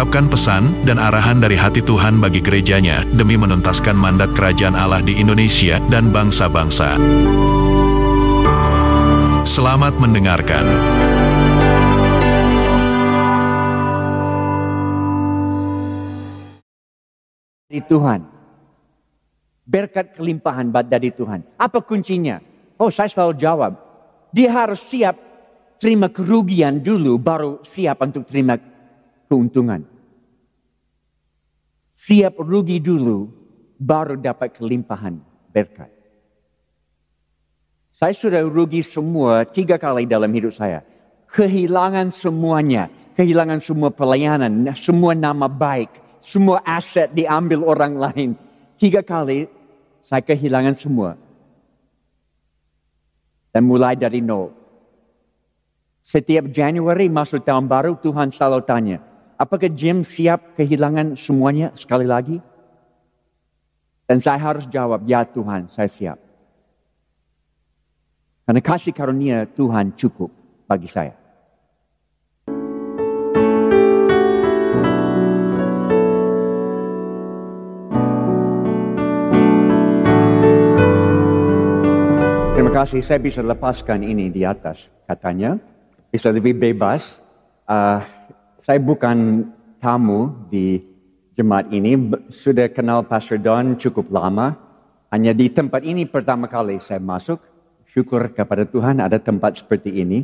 mengungkapkan pesan dan arahan dari hati Tuhan bagi gerejanya demi menuntaskan mandat kerajaan Allah di Indonesia dan bangsa-bangsa. Selamat mendengarkan. Dari Tuhan. Berkat kelimpahan dari Tuhan. Apa kuncinya? Oh saya selalu jawab. Dia harus siap terima kerugian dulu baru siap untuk terima keuntungan. Siap rugi dulu, baru dapat kelimpahan berkat. Saya sudah rugi semua tiga kali dalam hidup saya. Kehilangan semuanya, kehilangan semua pelayanan, semua nama baik, semua aset diambil orang lain. Tiga kali saya kehilangan semua. Dan mulai dari nol. Setiap Januari masuk tahun baru Tuhan selalu tanya, Apakah Jim siap kehilangan semuanya sekali lagi? Dan saya harus jawab, ya Tuhan, saya siap. Karena kasih karunia Tuhan cukup bagi saya. Terima kasih, saya bisa lepaskan ini di atas, katanya. Bisa lebih bebas. Uh, saya bukan tamu di jemaat ini, sudah kenal Pastor Don cukup lama. Hanya di tempat ini pertama kali saya masuk. Syukur kepada Tuhan ada tempat seperti ini.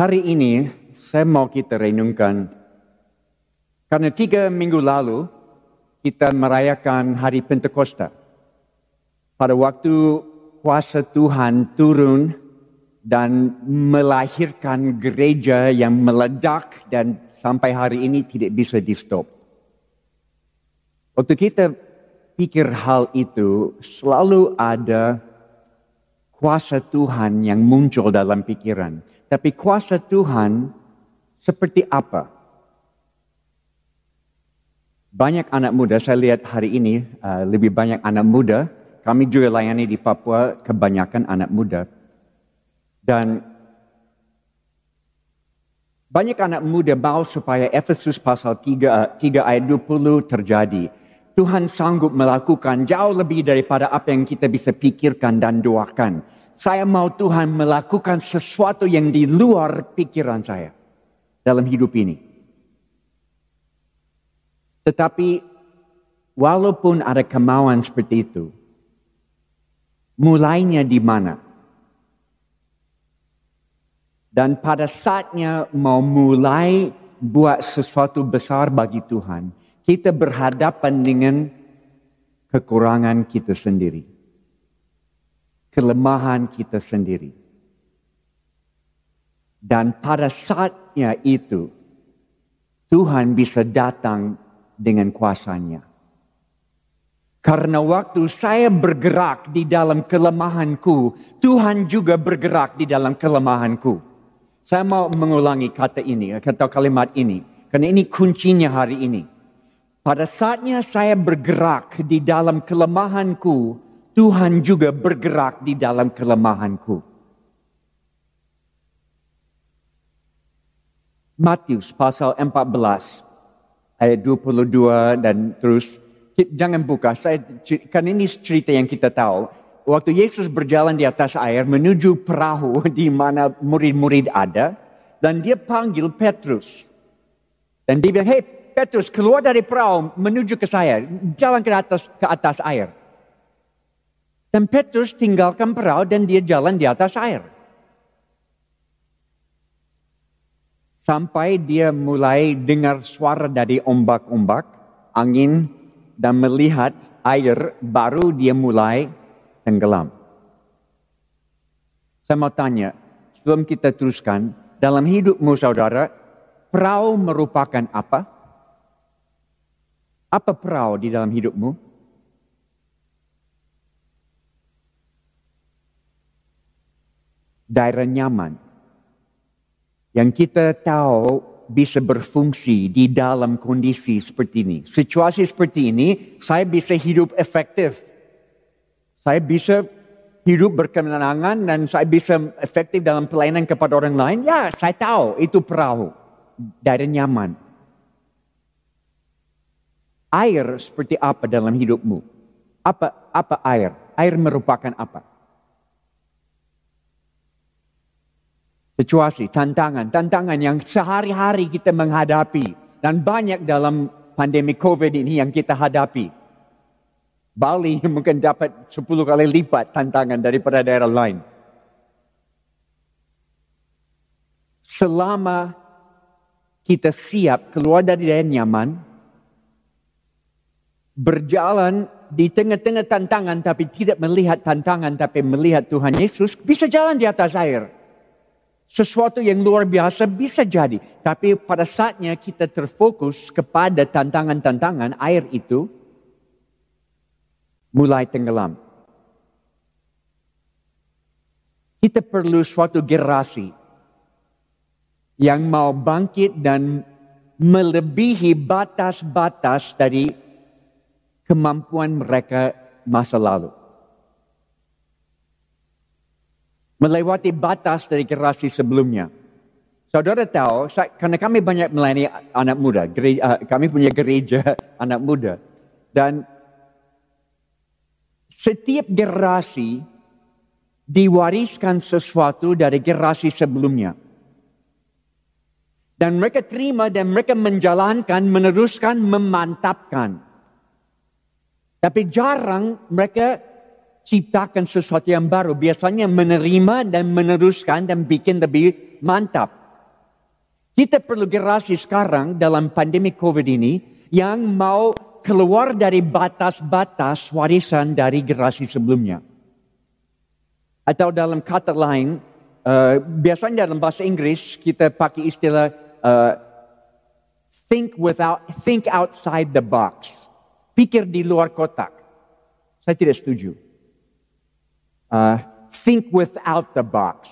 Hari ini saya mau kita renungkan. Karena tiga minggu lalu kita merayakan hari Pentakosta. Pada waktu kuasa Tuhan turun dan melahirkan gereja yang meledak dan sampai hari ini tidak bisa di stop. Waktu kita pikir hal itu, selalu ada kuasa Tuhan yang muncul dalam pikiran. Tapi kuasa Tuhan seperti apa? Banyak anak muda, saya lihat hari ini uh, lebih banyak anak muda. Kami juga layani di Papua kebanyakan anak muda dan banyak anak muda mau supaya Efesus pasal 3, 3 ayat 20 terjadi. Tuhan sanggup melakukan jauh lebih daripada apa yang kita bisa pikirkan dan doakan. Saya mau Tuhan melakukan sesuatu yang di luar pikiran saya dalam hidup ini. Tetapi walaupun ada kemauan seperti itu, mulainya di mana? Dan pada saatnya mau mulai buat sesuatu besar bagi Tuhan, kita berhadapan dengan kekurangan kita sendiri. Kelemahan kita sendiri. Dan pada saatnya itu, Tuhan bisa datang dengan kuasanya. Karena waktu saya bergerak di dalam kelemahanku, Tuhan juga bergerak di dalam kelemahanku. Saya mau mengulangi kata ini, kata kalimat ini. Karena ini kuncinya hari ini. Pada saatnya saya bergerak di dalam kelemahanku, Tuhan juga bergerak di dalam kelemahanku. Matius pasal 14 ayat 22 dan terus jangan buka saya kan ini cerita yang kita tahu waktu Yesus berjalan di atas air menuju perahu di mana murid-murid ada, dan dia panggil Petrus. Dan dia bilang, hei Petrus keluar dari perahu menuju ke saya, jalan ke atas, ke atas air. Dan Petrus tinggalkan perahu dan dia jalan di atas air. Sampai dia mulai dengar suara dari ombak-ombak, angin, dan melihat air, baru dia mulai tenggelam. Saya mau tanya, sebelum kita teruskan, dalam hidupmu saudara, perahu merupakan apa? Apa perahu di dalam hidupmu? Daerah nyaman. Yang kita tahu bisa berfungsi di dalam kondisi seperti ini. Situasi seperti ini, saya bisa hidup efektif saya bisa hidup berkemenangan dan saya bisa efektif dalam pelayanan kepada orang lain. Ya, saya tahu itu perahu. Daerah nyaman. Air seperti apa dalam hidupmu? Apa apa air? Air merupakan apa? situasi, tantangan, tantangan yang sehari-hari kita menghadapi dan banyak dalam pandemi COVID ini yang kita hadapi. Bali mungkin dapat 10 kali lipat tantangan daripada daerah lain. Selama kita siap keluar dari daerah nyaman, berjalan di tengah-tengah tantangan tapi tidak melihat tantangan tapi melihat Tuhan Yesus, bisa jalan di atas air. Sesuatu yang luar biasa bisa jadi. Tapi pada saatnya kita terfokus kepada tantangan-tantangan air itu mulai tenggelam. Kita perlu suatu generasi yang mau bangkit dan melebihi batas-batas dari kemampuan mereka masa lalu. melewati batas dari generasi sebelumnya. Saudara tahu, karena kami banyak melayani anak muda, eh, kami punya gereja anak muda, dan setiap generasi diwariskan sesuatu dari generasi sebelumnya. Dan mereka terima dan mereka menjalankan, meneruskan, memantapkan. Tapi jarang mereka ciptakan sesuatu yang baru. Biasanya menerima dan meneruskan dan bikin lebih mantap. Kita perlu generasi sekarang dalam pandemi COVID ini yang mau keluar dari batas-batas warisan dari generasi sebelumnya. Atau dalam kata lain, uh, biasanya dalam bahasa Inggris kita pakai istilah uh, think without think outside the box. Pikir di luar kotak. Saya tidak setuju uh, think without the box.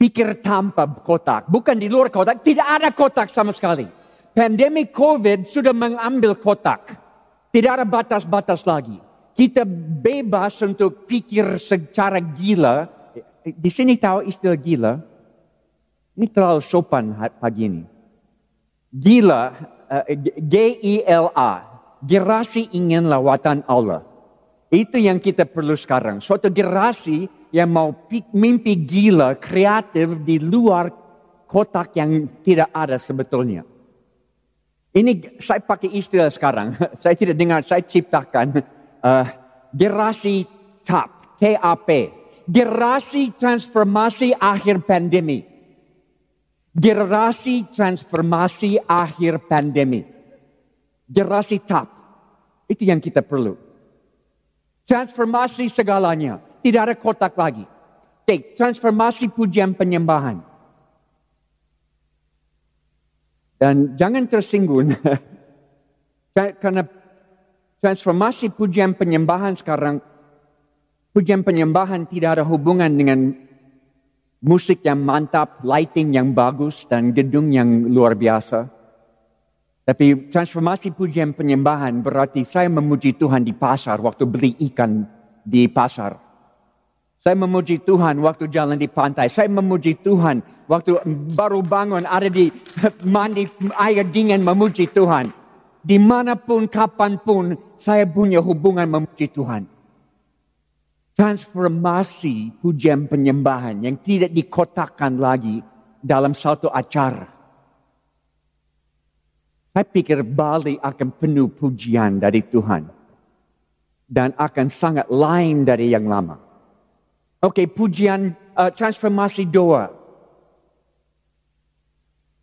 Pikir tanpa kotak, bukan di luar kotak, tidak ada kotak sama sekali. Pandemi COVID sudah mengambil kotak. Tidak ada batas-batas lagi. Kita bebas untuk pikir secara gila. Di sini tahu istilah gila? Ini terlalu sopan pagi ini. Gila, uh, G-I-L-A. Gerasi ingin lawatan Allah. Itu yang kita perlu sekarang. Suatu generasi yang mau mimpi gila, kreatif di luar kotak yang tidak ada sebetulnya. Ini saya pakai istilah sekarang. saya tidak dengar, saya ciptakan. Uh, generasi TAP, TAP. Generasi transformasi akhir pandemi. Generasi transformasi akhir pandemi. Generasi TAP. Itu yang kita perlu. Transformasi segalanya. Tidak ada kotak lagi. Take transformasi pujian penyembahan. Dan jangan tersinggung. Karena transformasi pujian penyembahan sekarang, pujian penyembahan tidak ada hubungan dengan musik yang mantap, lighting yang bagus, dan gedung yang luar biasa. Tapi transformasi pujian penyembahan berarti saya memuji Tuhan di pasar waktu beli ikan di pasar. Saya memuji Tuhan waktu jalan di pantai. Saya memuji Tuhan waktu baru bangun ada di mandi air dingin memuji Tuhan. Di mana pun, kapan pun saya punya hubungan memuji Tuhan. Transformasi pujian penyembahan yang tidak dikotakkan lagi dalam satu acara saya pikir Bali akan penuh pujian dari Tuhan. Dan akan sangat lain dari yang lama. Oke, okay, pujian uh, transformasi doa.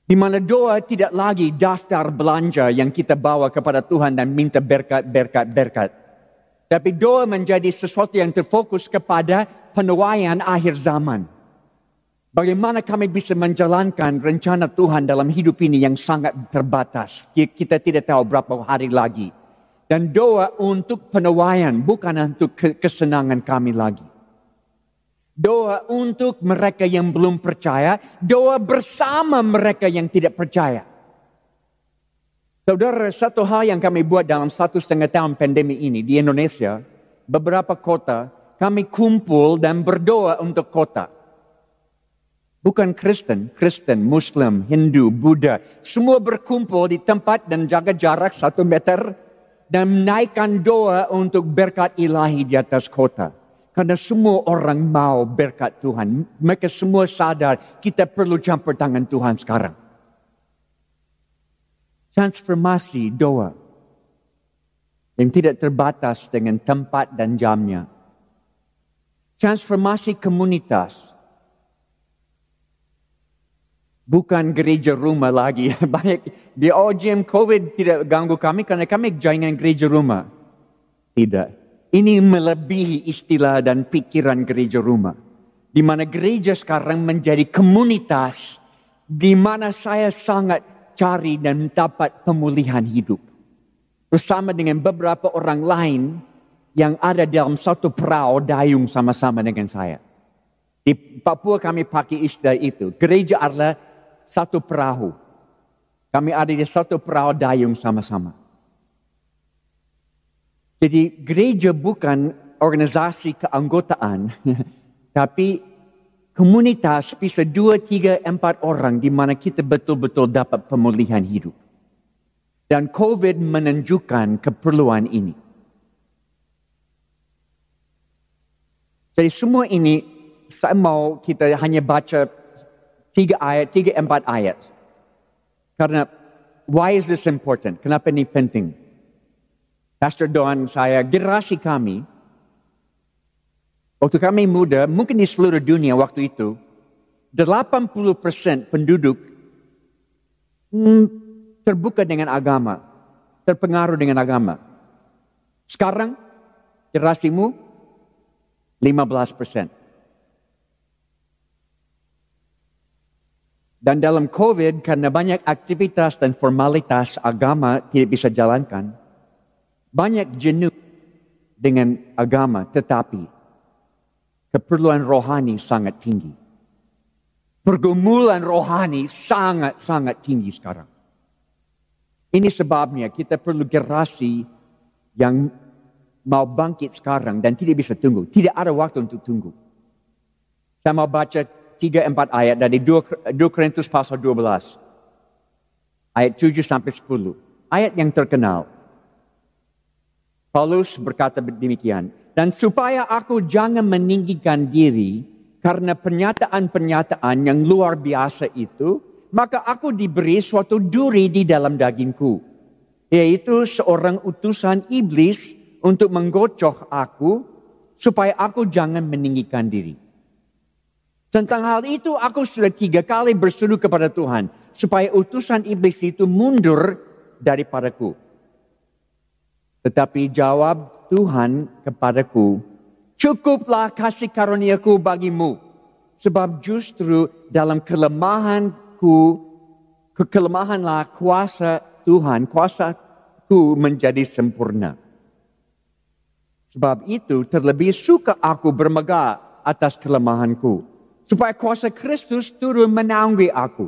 Di mana doa tidak lagi daftar belanja yang kita bawa kepada Tuhan dan minta berkat, berkat, berkat. Tapi doa menjadi sesuatu yang terfokus kepada penuaian akhir zaman. Bagaimana kami bisa menjalankan rencana Tuhan dalam hidup ini yang sangat terbatas. Kita tidak tahu berapa hari lagi. Dan doa untuk penuaian, bukan untuk kesenangan kami lagi. Doa untuk mereka yang belum percaya, doa bersama mereka yang tidak percaya. Saudara, satu hal yang kami buat dalam satu setengah tahun pandemi ini di Indonesia, beberapa kota, kami kumpul dan berdoa untuk kota. Bukan Kristen, Kristen, Muslim, Hindu, Buddha. Semua berkumpul di tempat dan jaga jarak satu meter dan menaikkan doa untuk berkat ilahi di atas kota. Karena semua orang mau berkat Tuhan. Mereka semua sadar kita perlu campur tangan Tuhan sekarang. Transformasi doa yang tidak terbatas dengan tempat dan jamnya. Transformasi komunitas bukan gereja rumah lagi. Banyak di OGM COVID tidak ganggu kami karena kami jangan gereja rumah. Tidak. Ini melebihi istilah dan pikiran gereja rumah. Di mana gereja sekarang menjadi komunitas di mana saya sangat cari dan dapat pemulihan hidup. Bersama dengan beberapa orang lain yang ada dalam satu perahu dayung sama-sama dengan saya. Di Papua kami pakai istilah itu. Gereja adalah satu perahu. Kami ada di satu perahu dayung sama-sama. Jadi gereja bukan organisasi keanggotaan, tapi komunitas bisa dua, tiga, empat orang di mana kita betul-betul dapat pemulihan hidup. Dan COVID menunjukkan keperluan ini. Jadi semua ini saya mau kita hanya baca Tiga ayat, tiga empat ayat. Karena why is this important? Kenapa ini penting? Pastor Don saya, generasi kami, waktu kami muda, mungkin di seluruh dunia waktu itu, 80% penduduk hmm, terbuka dengan agama, terpengaruh dengan agama. Sekarang, generasimu 15 persen. Dan dalam COVID, karena banyak aktivitas dan formalitas agama tidak bisa jalankan, banyak jenuh dengan agama, tetapi keperluan rohani sangat tinggi. Pergumulan rohani sangat-sangat tinggi sekarang. Ini sebabnya kita perlu generasi yang mau bangkit sekarang dan tidak bisa tunggu. Tidak ada waktu untuk tunggu. Saya mau baca tiga empat ayat dari 2 Korintus pasal 12. Ayat 7 sampai 10. Ayat yang terkenal. Paulus berkata demikian. Dan supaya aku jangan meninggikan diri karena pernyataan-pernyataan yang luar biasa itu, maka aku diberi suatu duri di dalam dagingku. Yaitu seorang utusan iblis untuk menggocoh aku supaya aku jangan meninggikan diri. Tentang hal itu aku sudah tiga kali berseru kepada Tuhan. Supaya utusan iblis itu mundur daripadaku. Tetapi jawab Tuhan kepadaku, cukuplah kasih karuniaku bagimu. Sebab justru dalam kelemahanku, kekelemahanlah kuasa Tuhan, kuasaku menjadi sempurna. Sebab itu terlebih suka aku bermegah atas kelemahanku supaya kuasa Kristus turun menanggung aku.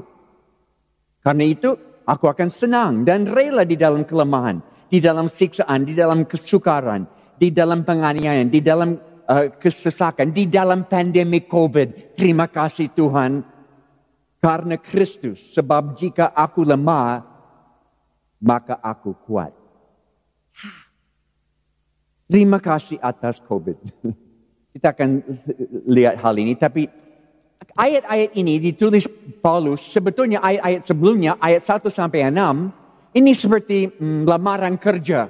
Karena itu aku akan senang dan rela di dalam kelemahan, di dalam siksaan, di dalam kesukaran, di dalam penganiayaan, di dalam uh, kesesakan, di dalam pandemi COVID. Terima kasih Tuhan karena Kristus. Sebab jika aku lemah, maka aku kuat. Terima kasih atas COVID. Kita akan lihat hal ini, tapi ayat-ayat ini ditulis Paulus, sebetulnya ayat-ayat sebelumnya, ayat 1 sampai 6, ini seperti mm, lamaran kerja.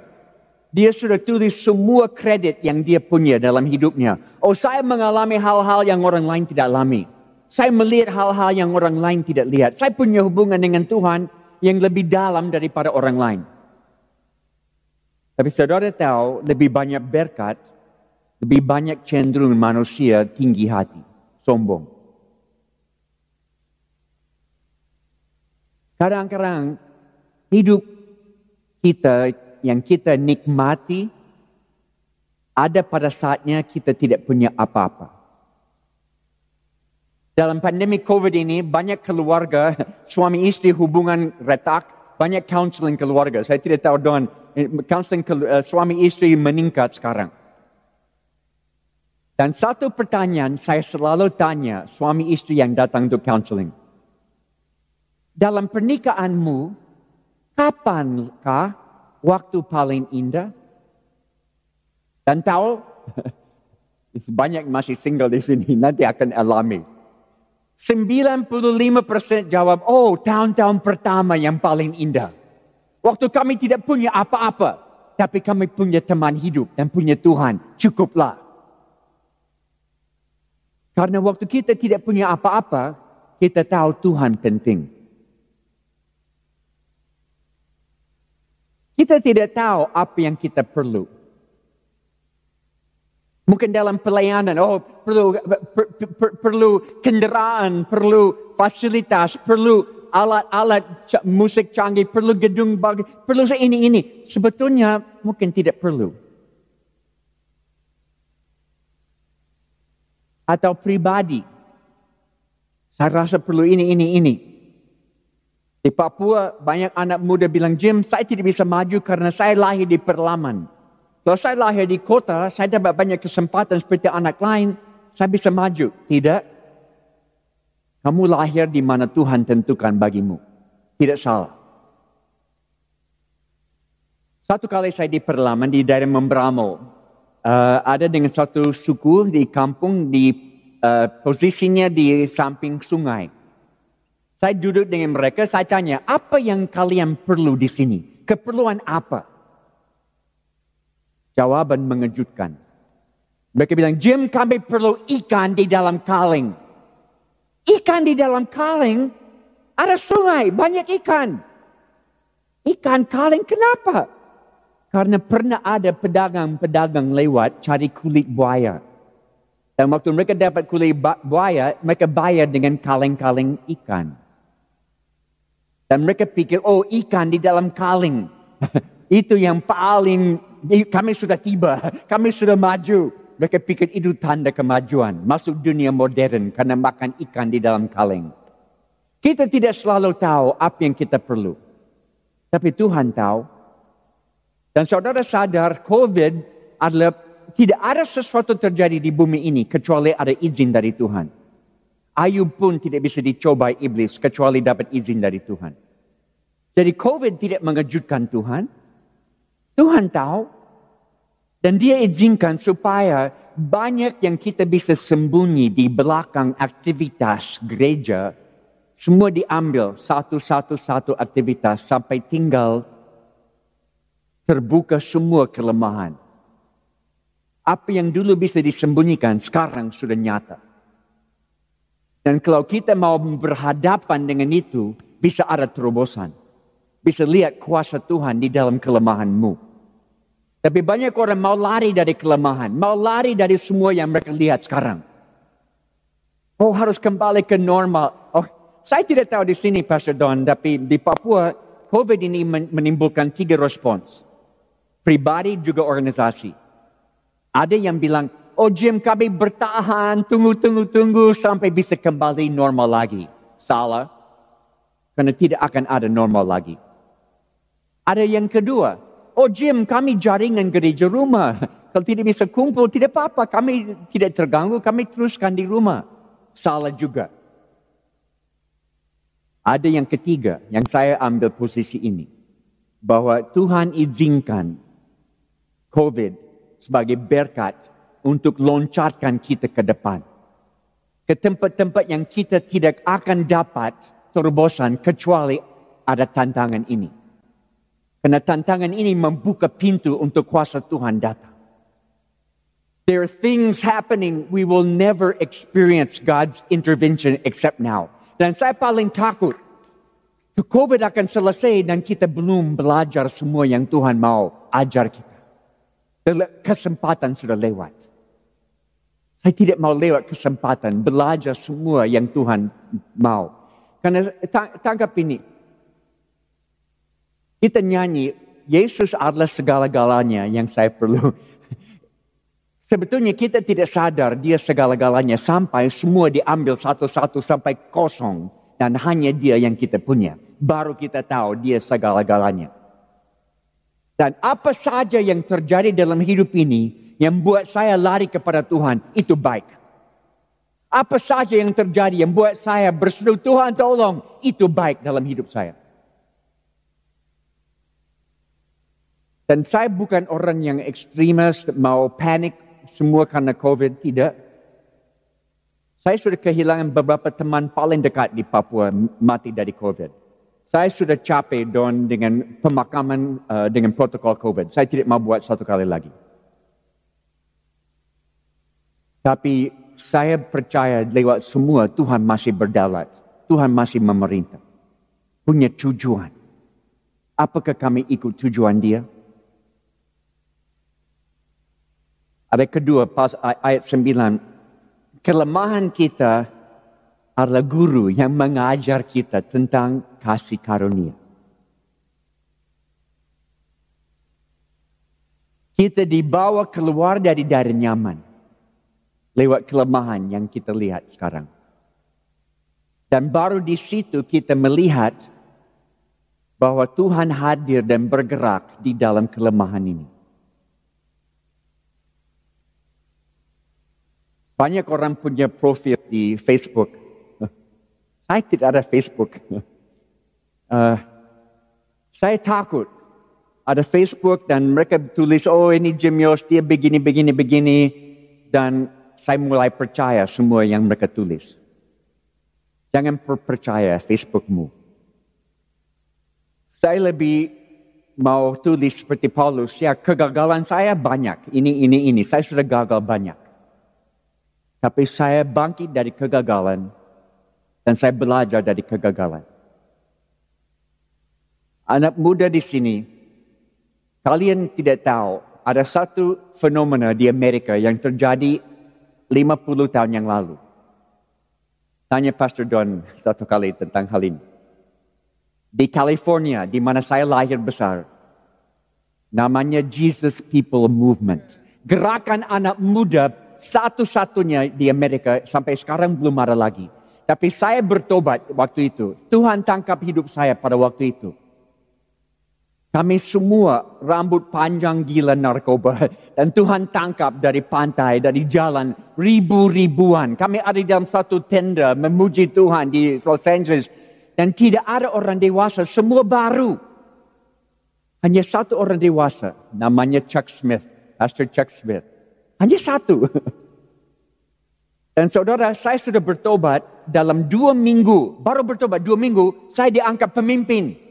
Dia sudah tulis semua kredit yang dia punya dalam hidupnya. Oh saya mengalami hal-hal yang orang lain tidak alami. Saya melihat hal-hal yang orang lain tidak lihat. Saya punya hubungan dengan Tuhan yang lebih dalam daripada orang lain. Tapi saudara tahu lebih banyak berkat, lebih banyak cenderung manusia tinggi hati, sombong. Kadang-kadang hidup kita yang kita nikmati ada pada saatnya kita tidak punya apa-apa. Dalam pandemi COVID ini banyak keluarga, suami istri hubungan retak, banyak counseling keluarga. Saya tidak tahu dengan counseling uh, suami istri meningkat sekarang. Dan satu pertanyaan saya selalu tanya suami istri yang datang untuk counseling. Dalam pernikahanmu, kapankah waktu paling indah? Dan tahu, banyak masih single di sini, nanti akan alami. 95% jawab, oh tahun-tahun pertama yang paling indah. Waktu kami tidak punya apa-apa, tapi kami punya teman hidup dan punya Tuhan, cukuplah. Karena waktu kita tidak punya apa-apa, kita tahu Tuhan penting. Kita tidak tahu apa yang kita perlu. Mungkin dalam pelayanan, oh perlu per, per, perlu kendaraan, perlu fasilitas, perlu alat-alat musik canggih, perlu gedung bagi, perlu ini ini. Sebetulnya mungkin tidak perlu. Atau pribadi. Saya rasa perlu ini, ini, ini. Di Papua banyak anak muda bilang, Jim saya tidak bisa maju karena saya lahir di perlaman. Kalau saya lahir di kota, saya dapat banyak kesempatan seperti anak lain, saya bisa maju. Tidak. Kamu lahir di mana Tuhan tentukan bagimu. Tidak salah. Satu kali saya di Perlaman di daerah Membramo, uh, ada dengan satu suku di kampung di uh, posisinya di samping sungai. Saya duduk dengan mereka, saya tanya, apa yang kalian perlu di sini? Keperluan apa? Jawaban mengejutkan. Mereka bilang, Jim kami perlu ikan di dalam kaleng. Ikan di dalam kaleng, ada sungai, banyak ikan. Ikan kaleng kenapa? Karena pernah ada pedagang-pedagang lewat cari kulit buaya. Dan waktu mereka dapat kulit buaya, mereka bayar dengan kaleng-kaleng ikan. Dan mereka pikir, oh ikan di dalam kaleng. Itu yang paling kami sudah tiba, kami sudah maju. Mereka pikir itu tanda kemajuan, masuk dunia modern karena makan ikan di dalam kaleng. Kita tidak selalu tahu apa yang kita perlu. Tapi Tuhan tahu. Dan saudara sadar COVID adalah tidak ada sesuatu terjadi di bumi ini kecuali ada izin dari Tuhan. Ayub pun tidak bisa dicoba iblis kecuali dapat izin dari Tuhan. Jadi COVID tidak mengejutkan Tuhan. Tuhan tahu dan dia izinkan supaya banyak yang kita bisa sembunyi di belakang aktivitas gereja semua diambil satu-satu-satu aktivitas sampai tinggal terbuka semua kelemahan. Apa yang dulu bisa disembunyikan sekarang sudah nyata. Dan kalau kita mau berhadapan dengan itu, bisa ada terobosan. Bisa lihat kuasa Tuhan di dalam kelemahanmu. Tapi banyak orang mau lari dari kelemahan, mau lari dari semua yang mereka lihat sekarang. Oh harus kembali ke normal. Oh saya tidak tahu di sini Pastor Don, tapi di Papua COVID ini menimbulkan tiga respons. Pribadi juga organisasi. Ada yang bilang, oh Jim kami bertahan, tunggu, tunggu, tunggu sampai bisa kembali normal lagi. Salah. Karena tidak akan ada normal lagi. Ada yang kedua, Oh Jim, kami jaringan gereja rumah. Kalau tidak bisa kumpul, tidak apa-apa. Kami tidak terganggu, kami teruskan di rumah. Salah juga. Ada yang ketiga, yang saya ambil posisi ini. Bahwa Tuhan izinkan COVID sebagai berkat untuk loncatkan kita ke depan. Ke tempat-tempat yang kita tidak akan dapat terobosan kecuali ada tantangan ini. Karena tantangan ini membuka pintu untuk kuasa Tuhan datang. There are things happening we will never experience God's intervention except now. Dan saya paling takut COVID akan selesai dan kita belum belajar semua yang Tuhan mau ajar kita. Kesempatan sudah lewat. Saya tidak mau lewat kesempatan belajar semua yang Tuhan mau. Karena tangkap ini, kita nyanyi, Yesus adalah segala-galanya yang saya perlu. Sebetulnya kita tidak sadar dia segala-galanya sampai semua diambil satu-satu sampai kosong. Dan hanya dia yang kita punya. Baru kita tahu dia segala-galanya. Dan apa saja yang terjadi dalam hidup ini yang buat saya lari kepada Tuhan, itu baik. Apa saja yang terjadi yang buat saya berseru Tuhan tolong, itu baik dalam hidup saya. Dan saya bukan orang yang ekstremis, mau panik semua karena COVID, tidak. Saya sudah kehilangan beberapa teman paling dekat di Papua mati dari COVID. Saya sudah capek don dengan pemakaman uh, dengan protokol COVID. Saya tidak mau buat satu kali lagi. Tapi saya percaya lewat semua Tuhan masih berdalat. Tuhan masih memerintah. Punya tujuan. Apakah kami ikut tujuan dia? Ada kedua pas ayat 9. Kelemahan kita adalah guru yang mengajar kita tentang kasih karunia. Kita dibawa keluar dari dari nyaman lewat kelemahan yang kita lihat sekarang. Dan baru di situ kita melihat bahwa Tuhan hadir dan bergerak di dalam kelemahan ini. Banyak orang punya profil di Facebook. Saya tidak ada Facebook. Uh, saya takut ada Facebook dan mereka tulis, oh ini Jim Yos, dia begini, begini, begini. Dan saya mulai percaya semua yang mereka tulis. Jangan percaya Facebookmu. Saya lebih mau tulis seperti Paulus, ya kegagalan saya banyak, ini, ini, ini. Saya sudah gagal banyak. Tapi saya bangkit dari kegagalan dan saya belajar dari kegagalan. Anak muda di sini, kalian tidak tahu ada satu fenomena di Amerika yang terjadi 50 tahun yang lalu. Tanya Pastor Don satu kali tentang hal ini. Di California, di mana saya lahir besar, namanya Jesus People Movement. Gerakan anak muda satu-satunya di Amerika sampai sekarang belum ada lagi. Tapi saya bertobat waktu itu. Tuhan tangkap hidup saya pada waktu itu. Kami semua rambut panjang gila narkoba. Dan Tuhan tangkap dari pantai, dari jalan, ribu-ribuan. Kami ada dalam satu tenda memuji Tuhan di Los Angeles. Dan tidak ada orang dewasa, semua baru. Hanya satu orang dewasa, namanya Chuck Smith, Pastor Chuck Smith. Hanya satu. Dan saudara, saya sudah bertobat dalam dua minggu. Baru bertobat dua minggu, saya diangkat pemimpin.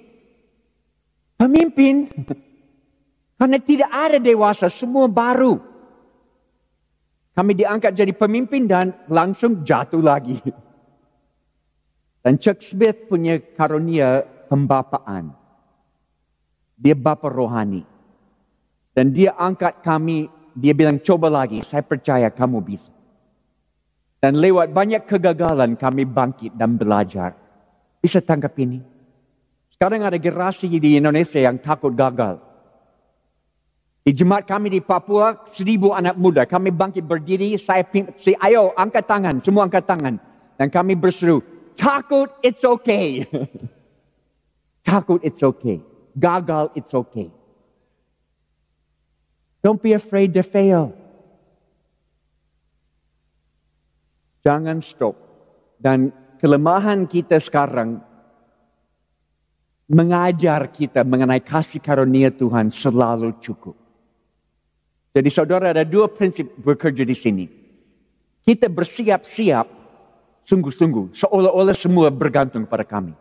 Pemimpin. Karena tidak ada dewasa, semua baru. Kami diangkat jadi pemimpin dan langsung jatuh lagi. Dan Chuck Smith punya karunia pembapaan. Dia bapa rohani. Dan dia angkat kami dia bilang coba lagi, saya percaya kamu bisa. Dan lewat banyak kegagalan kami bangkit dan belajar. Bisa tangkap ini. Sekarang ada generasi di Indonesia yang takut gagal. Di jemaat kami di Papua, seribu anak muda. Kami bangkit berdiri, saya si ayo angkat tangan, semua angkat tangan. Dan kami berseru, takut it's okay. takut it's okay. Gagal it's okay. Don't be afraid to fail. Jangan stop. Dan kelemahan kita sekarang mengajar kita mengenai kasih karunia Tuhan selalu cukup. Jadi saudara ada dua prinsip bekerja di sini. Kita bersiap-siap sungguh-sungguh seolah-olah semua bergantung pada kami.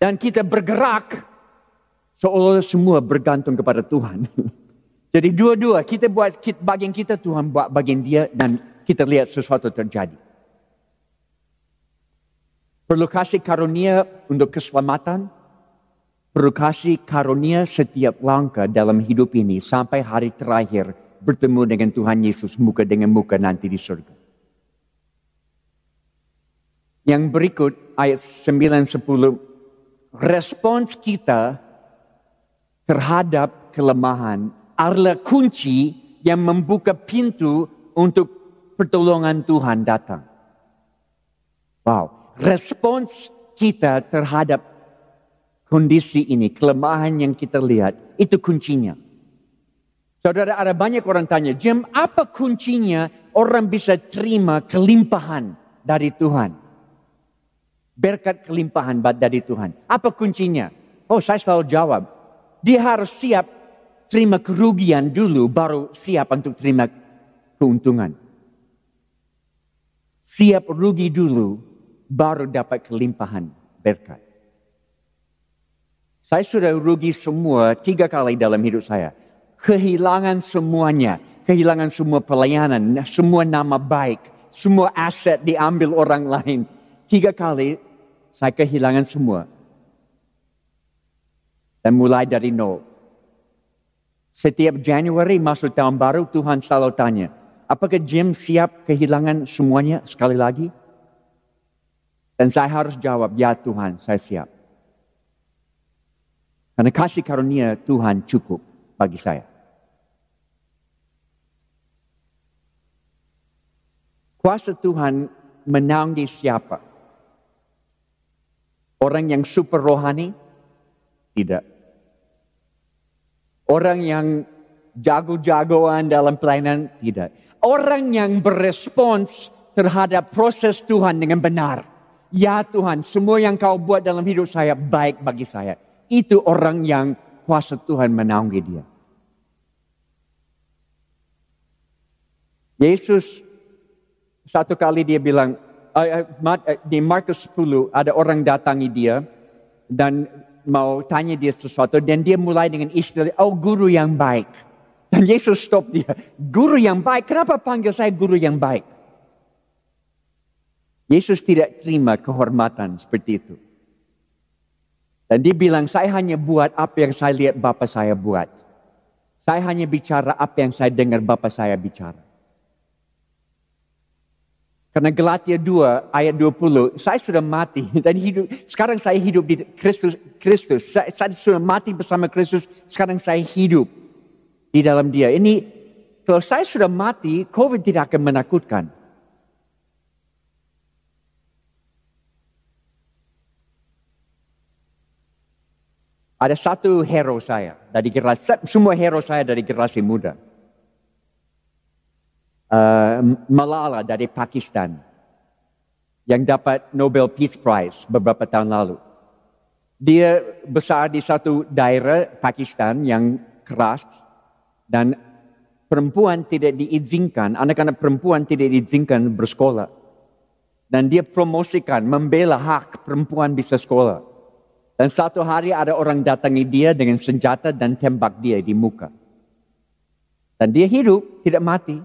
Dan kita bergerak seolah-olah semua bergantung kepada Tuhan. Jadi dua-dua kita buat bagian kita Tuhan buat bagian dia dan kita lihat sesuatu terjadi. Perlu kasih karunia untuk keselamatan. Perlu kasih karunia setiap langkah dalam hidup ini sampai hari terakhir bertemu dengan Tuhan Yesus muka dengan muka nanti di surga. Yang berikut ayat 9 10 respons kita terhadap kelemahan adalah kunci yang membuka pintu untuk pertolongan Tuhan datang. Wow, respons kita terhadap kondisi ini, kelemahan yang kita lihat, itu kuncinya. Saudara, ada banyak orang tanya, Jim, apa kuncinya orang bisa terima kelimpahan dari Tuhan? Berkat kelimpahan dari Tuhan. Apa kuncinya? Oh, saya selalu jawab. Dia harus siap terima kerugian dulu, baru siap untuk terima keuntungan. Siap rugi dulu, baru dapat kelimpahan berkat. Saya sudah rugi semua tiga kali dalam hidup saya. Kehilangan semuanya. Kehilangan semua pelayanan, semua nama baik, semua aset diambil orang lain. Tiga kali saya kehilangan semua. Dan mulai dari nol. Setiap Januari masuk tahun baru Tuhan selalu tanya, apakah Jim siap kehilangan semuanya sekali lagi? Dan saya harus jawab, ya Tuhan, saya siap. Karena kasih karunia Tuhan cukup bagi saya. Kuasa Tuhan menanggi siapa? Orang yang super rohani? Tidak. Orang yang jago-jagoan dalam pelayanan? Tidak. Orang yang berespons terhadap proses Tuhan dengan benar. Ya Tuhan, semua yang kau buat dalam hidup saya baik bagi saya. Itu orang yang kuasa Tuhan menaungi dia. Yesus satu kali dia bilang, eh, eh, di Markus 10 ada orang datangi dia dan mau tanya dia sesuatu dan dia mulai dengan istilah, oh guru yang baik. Dan Yesus stop dia, guru yang baik, kenapa panggil saya guru yang baik? Yesus tidak terima kehormatan seperti itu. Dan dia bilang, saya hanya buat apa yang saya lihat Bapak saya buat. Saya hanya bicara apa yang saya dengar Bapak saya bicara. Karena Galatia 2 ayat 20, saya sudah mati dan hidup. Sekarang saya hidup di Kristus. Kristus. Saya, saya sudah mati bersama Kristus. Sekarang saya hidup di dalam Dia. Ini kalau saya sudah mati, COVID tidak akan menakutkan. Ada satu hero saya dari generasi, semua hero saya dari generasi muda. Uh, Malala dari Pakistan yang dapat Nobel Peace Prize beberapa tahun lalu. Dia besar di satu daerah Pakistan yang keras dan perempuan tidak diizinkan, anak-anak perempuan tidak diizinkan bersekolah. Dan dia promosikan, membela hak perempuan bisa sekolah. Dan satu hari ada orang datangi dia dengan senjata dan tembak dia di muka. Dan dia hidup, tidak mati.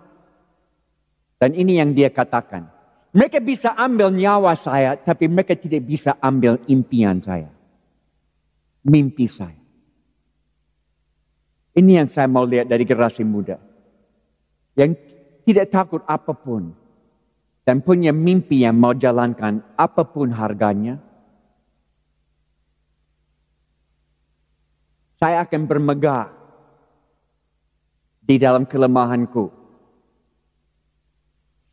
Dan ini yang dia katakan. Mereka bisa ambil nyawa saya, tapi mereka tidak bisa ambil impian saya. Mimpi saya. Ini yang saya mau lihat dari generasi muda. Yang tidak takut apa pun. Dan punya mimpi yang mau jalankan apa pun harganya Saya akan bermegah di dalam kelemahanku.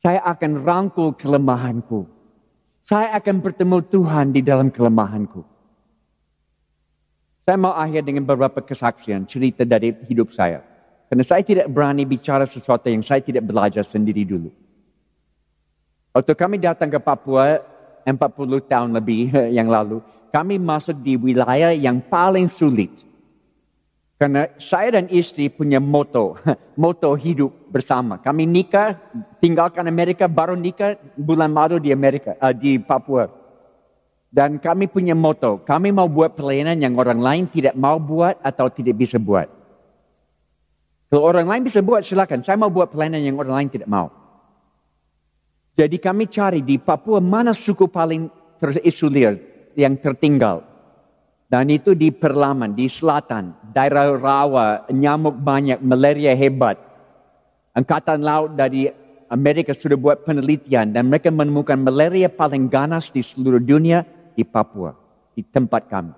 Saya akan rangkul kelemahanku. Saya akan bertemu Tuhan di dalam kelemahanku. Saya mau akhir dengan beberapa kesaksian, cerita dari hidup saya. Karena saya tidak berani bicara sesuatu yang saya tidak belajar sendiri dulu. Waktu kami datang ke Papua 40 tahun lebih yang lalu, kami masuk di wilayah yang paling sulit karena saya dan istri punya moto, moto hidup bersama. Kami nikah, tinggalkan Amerika, baru nikah bulan Maret di Amerika, uh, di Papua. Dan kami punya moto, kami mau buat pelayanan yang orang lain tidak mau buat atau tidak bisa buat. Kalau orang lain bisa buat, silakan. Saya mau buat pelayanan yang orang lain tidak mau. Jadi kami cari di Papua mana suku paling terisolir yang tertinggal. Dan itu di Perlaman, di selatan, daerah rawa, nyamuk banyak, malaria hebat. Angkatan Laut dari Amerika sudah buat penelitian dan mereka menemukan malaria paling ganas di seluruh dunia di Papua, di tempat kami.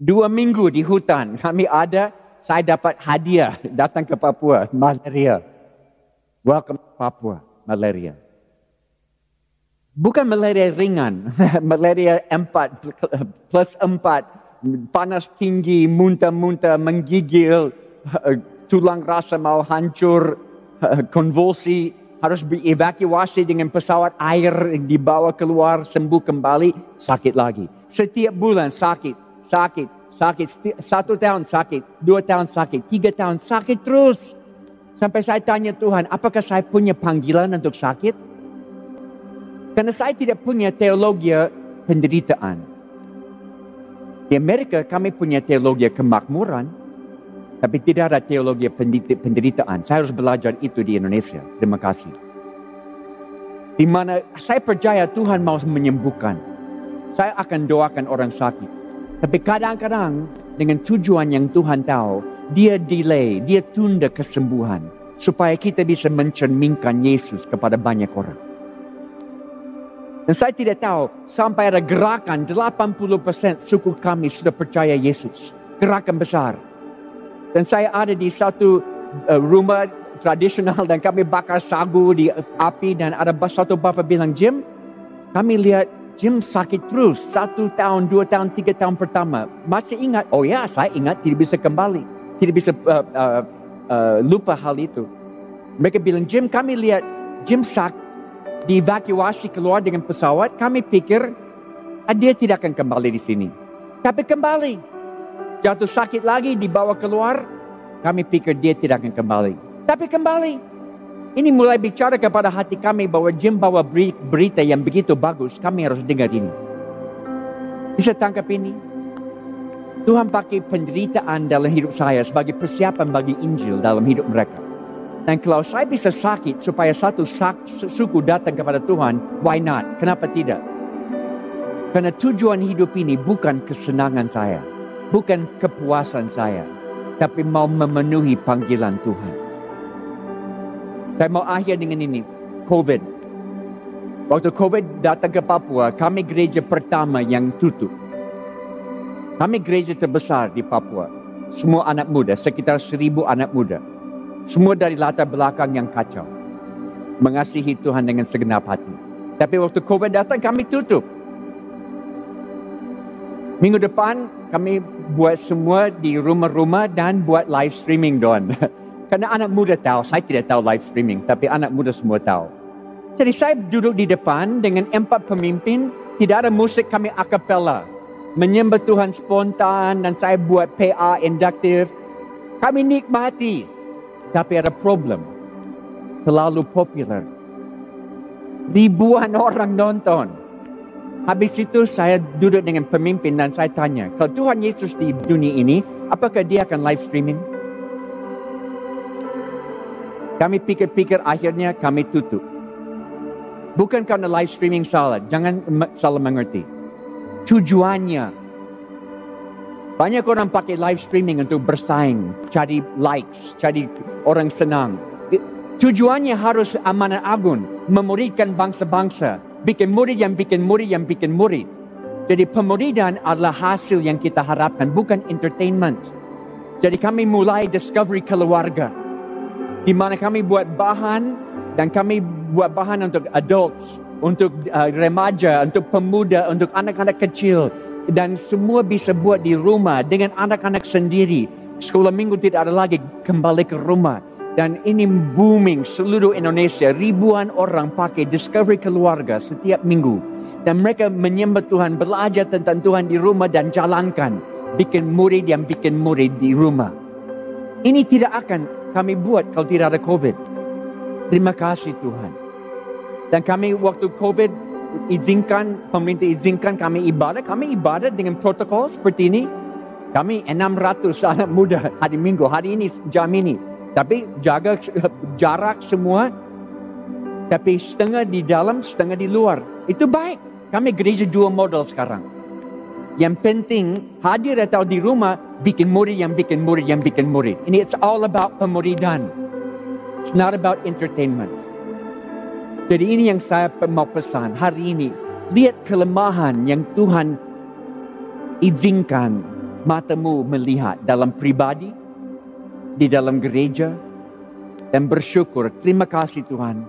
Dua minggu di hutan kami ada saya dapat hadiah datang ke Papua, malaria. Welcome to Papua, malaria. Bukan malaria ringan, malaria empat plus empat, panas tinggi, muntah-muntah, menggigil, tulang rasa mau hancur, konvulsi, harus dievakuasi dengan pesawat air dibawa keluar, sembuh kembali, sakit lagi. Setiap bulan sakit, sakit, sakit. Satu tahun sakit, dua tahun sakit, tiga tahun sakit terus. Sampai saya tanya Tuhan, apakah saya punya panggilan untuk sakit? Karena saya tidak punya teologi penderitaan. Di Amerika kami punya teologi kemakmuran, tapi tidak ada teologi penderitaan. Saya harus belajar itu di Indonesia. Terima kasih. Di mana saya percaya Tuhan mau menyembuhkan. Saya akan doakan orang sakit. Tapi kadang-kadang dengan tujuan yang Tuhan tahu, dia delay, dia tunda kesembuhan. Supaya kita bisa mencerminkan Yesus kepada banyak orang. Dan saya tidak tahu sampai ada gerakan 80% suku kami sudah percaya Yesus. Gerakan besar. Dan saya ada di satu uh, rumah tradisional dan kami bakar sagu di api dan ada satu bapa bilang, Jim, kami lihat Jim sakit terus satu tahun, dua tahun, tiga tahun pertama. Masih ingat? Oh ya, saya ingat tidak bisa kembali. Tidak bisa uh, uh, uh, lupa hal itu. Mereka bilang, Jim kami lihat Jim sakit dievakuasi keluar dengan pesawat, kami pikir ah, dia tidak akan kembali di sini. Tapi kembali. Jatuh sakit lagi dibawa keluar, kami pikir dia tidak akan kembali. Tapi kembali. Ini mulai bicara kepada hati kami bahwa Jim bawa berita yang begitu bagus, kami harus dengar ini. Bisa tangkap ini? Tuhan pakai penderitaan dalam hidup saya sebagai persiapan bagi Injil dalam hidup mereka. Dan kalau saya bisa sakit supaya satu suku datang kepada Tuhan, why not? Kenapa tidak? Karena tujuan hidup ini bukan kesenangan saya, bukan kepuasan saya, tapi mau memenuhi panggilan Tuhan. Saya mau akhir dengan ini, COVID. Waktu COVID datang ke Papua, kami gereja pertama yang tutup. Kami gereja terbesar di Papua. Semua anak muda, sekitar seribu anak muda semua dari latar belakang yang kacau. Mengasihi Tuhan dengan segenap hati. Tapi waktu COVID datang kami tutup. Minggu depan kami buat semua di rumah-rumah dan buat live streaming don. Karena anak muda tahu, saya tidak tahu live streaming, tapi anak muda semua tahu. Jadi saya duduk di depan dengan empat pemimpin, tidak ada musik kami a cappella. Menyembah Tuhan spontan dan saya buat PA induktif. Kami nikmati tapi ada problem. Terlalu popular. Ribuan orang nonton. Habis itu saya duduk dengan pemimpin dan saya tanya, kalau Tuhan Yesus di dunia ini, apakah dia akan live streaming? Kami pikir-pikir akhirnya kami tutup. Bukan karena live streaming salah, jangan salah mengerti. Tujuannya banyak orang pakai live streaming untuk bersaing, cari likes, cari orang senang. Tujuannya harus amanah agung, memuridkan bangsa-bangsa, bikin murid yang bikin murid yang bikin murid. Jadi pemuridan adalah hasil yang kita harapkan, bukan entertainment. Jadi kami mulai discovery keluarga. Di mana kami buat bahan dan kami buat bahan untuk adults, untuk uh, remaja, untuk pemuda, untuk anak-anak kecil, dan semua bisa buat di rumah dengan anak-anak sendiri. Sekolah minggu tidak ada lagi kembali ke rumah. Dan ini booming seluruh Indonesia. Ribuan orang pakai Discovery Keluarga setiap minggu. Dan mereka menyembah Tuhan, belajar tentang Tuhan di rumah dan jalankan. Bikin murid yang bikin murid di rumah. Ini tidak akan kami buat kalau tidak ada COVID. Terima kasih Tuhan. Dan kami waktu COVID izinkan, pemerintah izinkan kami ibadah, kami ibadah dengan protokol seperti ini. Kami 600 anak muda hari Minggu, hari ini, jam ini. Tapi jaga jarak semua. Tapi setengah di dalam, setengah di luar. Itu baik. Kami gereja dua model sekarang. Yang penting hadir atau di rumah, bikin murid yang bikin murid yang bikin murid. Ini it's all about pemuridan. It's not about entertainment. Jadi ini yang saya mau pesan hari ini. Lihat kelemahan yang Tuhan izinkan matamu melihat dalam pribadi, di dalam gereja dan bersyukur. Terima kasih Tuhan.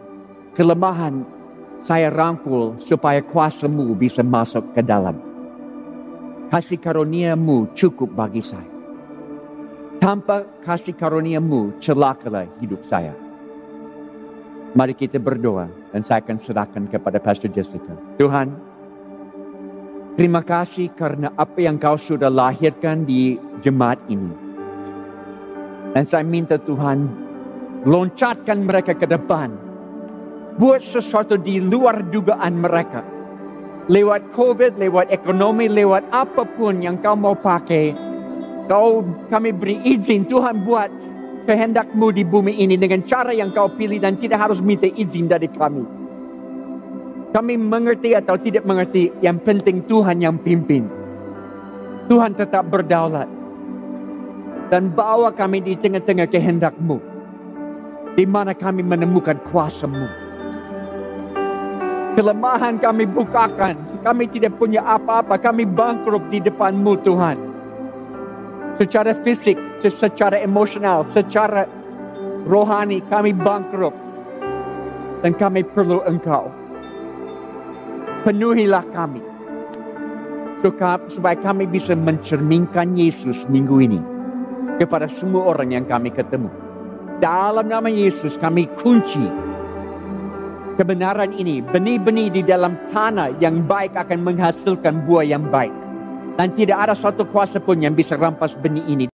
Kelemahan saya rangkul supaya kuasamu bisa masuk ke dalam. Kasih karuniamu cukup bagi saya. Tanpa kasih karuniamu celakalah hidup saya. Mari kita berdoa dan saya akan serahkan kepada Pastor Jessica. Tuhan, terima kasih karena apa yang kau sudah lahirkan di jemaat ini. Dan saya minta Tuhan, loncatkan mereka ke depan. Buat sesuatu di luar dugaan mereka. Lewat COVID, lewat ekonomi, lewat apa pun yang kau mau pakai. Kau kami beri izin Tuhan buat kehendakmu di bumi ini dengan cara yang kau pilih dan tidak harus minta izin dari kami. Kami mengerti atau tidak mengerti, yang penting Tuhan yang pimpin. Tuhan tetap berdaulat. Dan bawa kami di tengah-tengah kehendakmu. Di mana kami menemukan kuasamu. Kelemahan kami bukakan. Kami tidak punya apa-apa. Kami bangkrut di depanmu Tuhan secara fisik, secara emosional, secara rohani kami bangkrut dan kami perlu engkau. Penuhilah kami supaya kami bisa mencerminkan Yesus minggu ini kepada semua orang yang kami ketemu. Dalam nama Yesus kami kunci kebenaran ini, benih-benih di dalam tanah yang baik akan menghasilkan buah yang baik. Dan tidak ada suatu kuasa pun yang bisa rampas benih ini.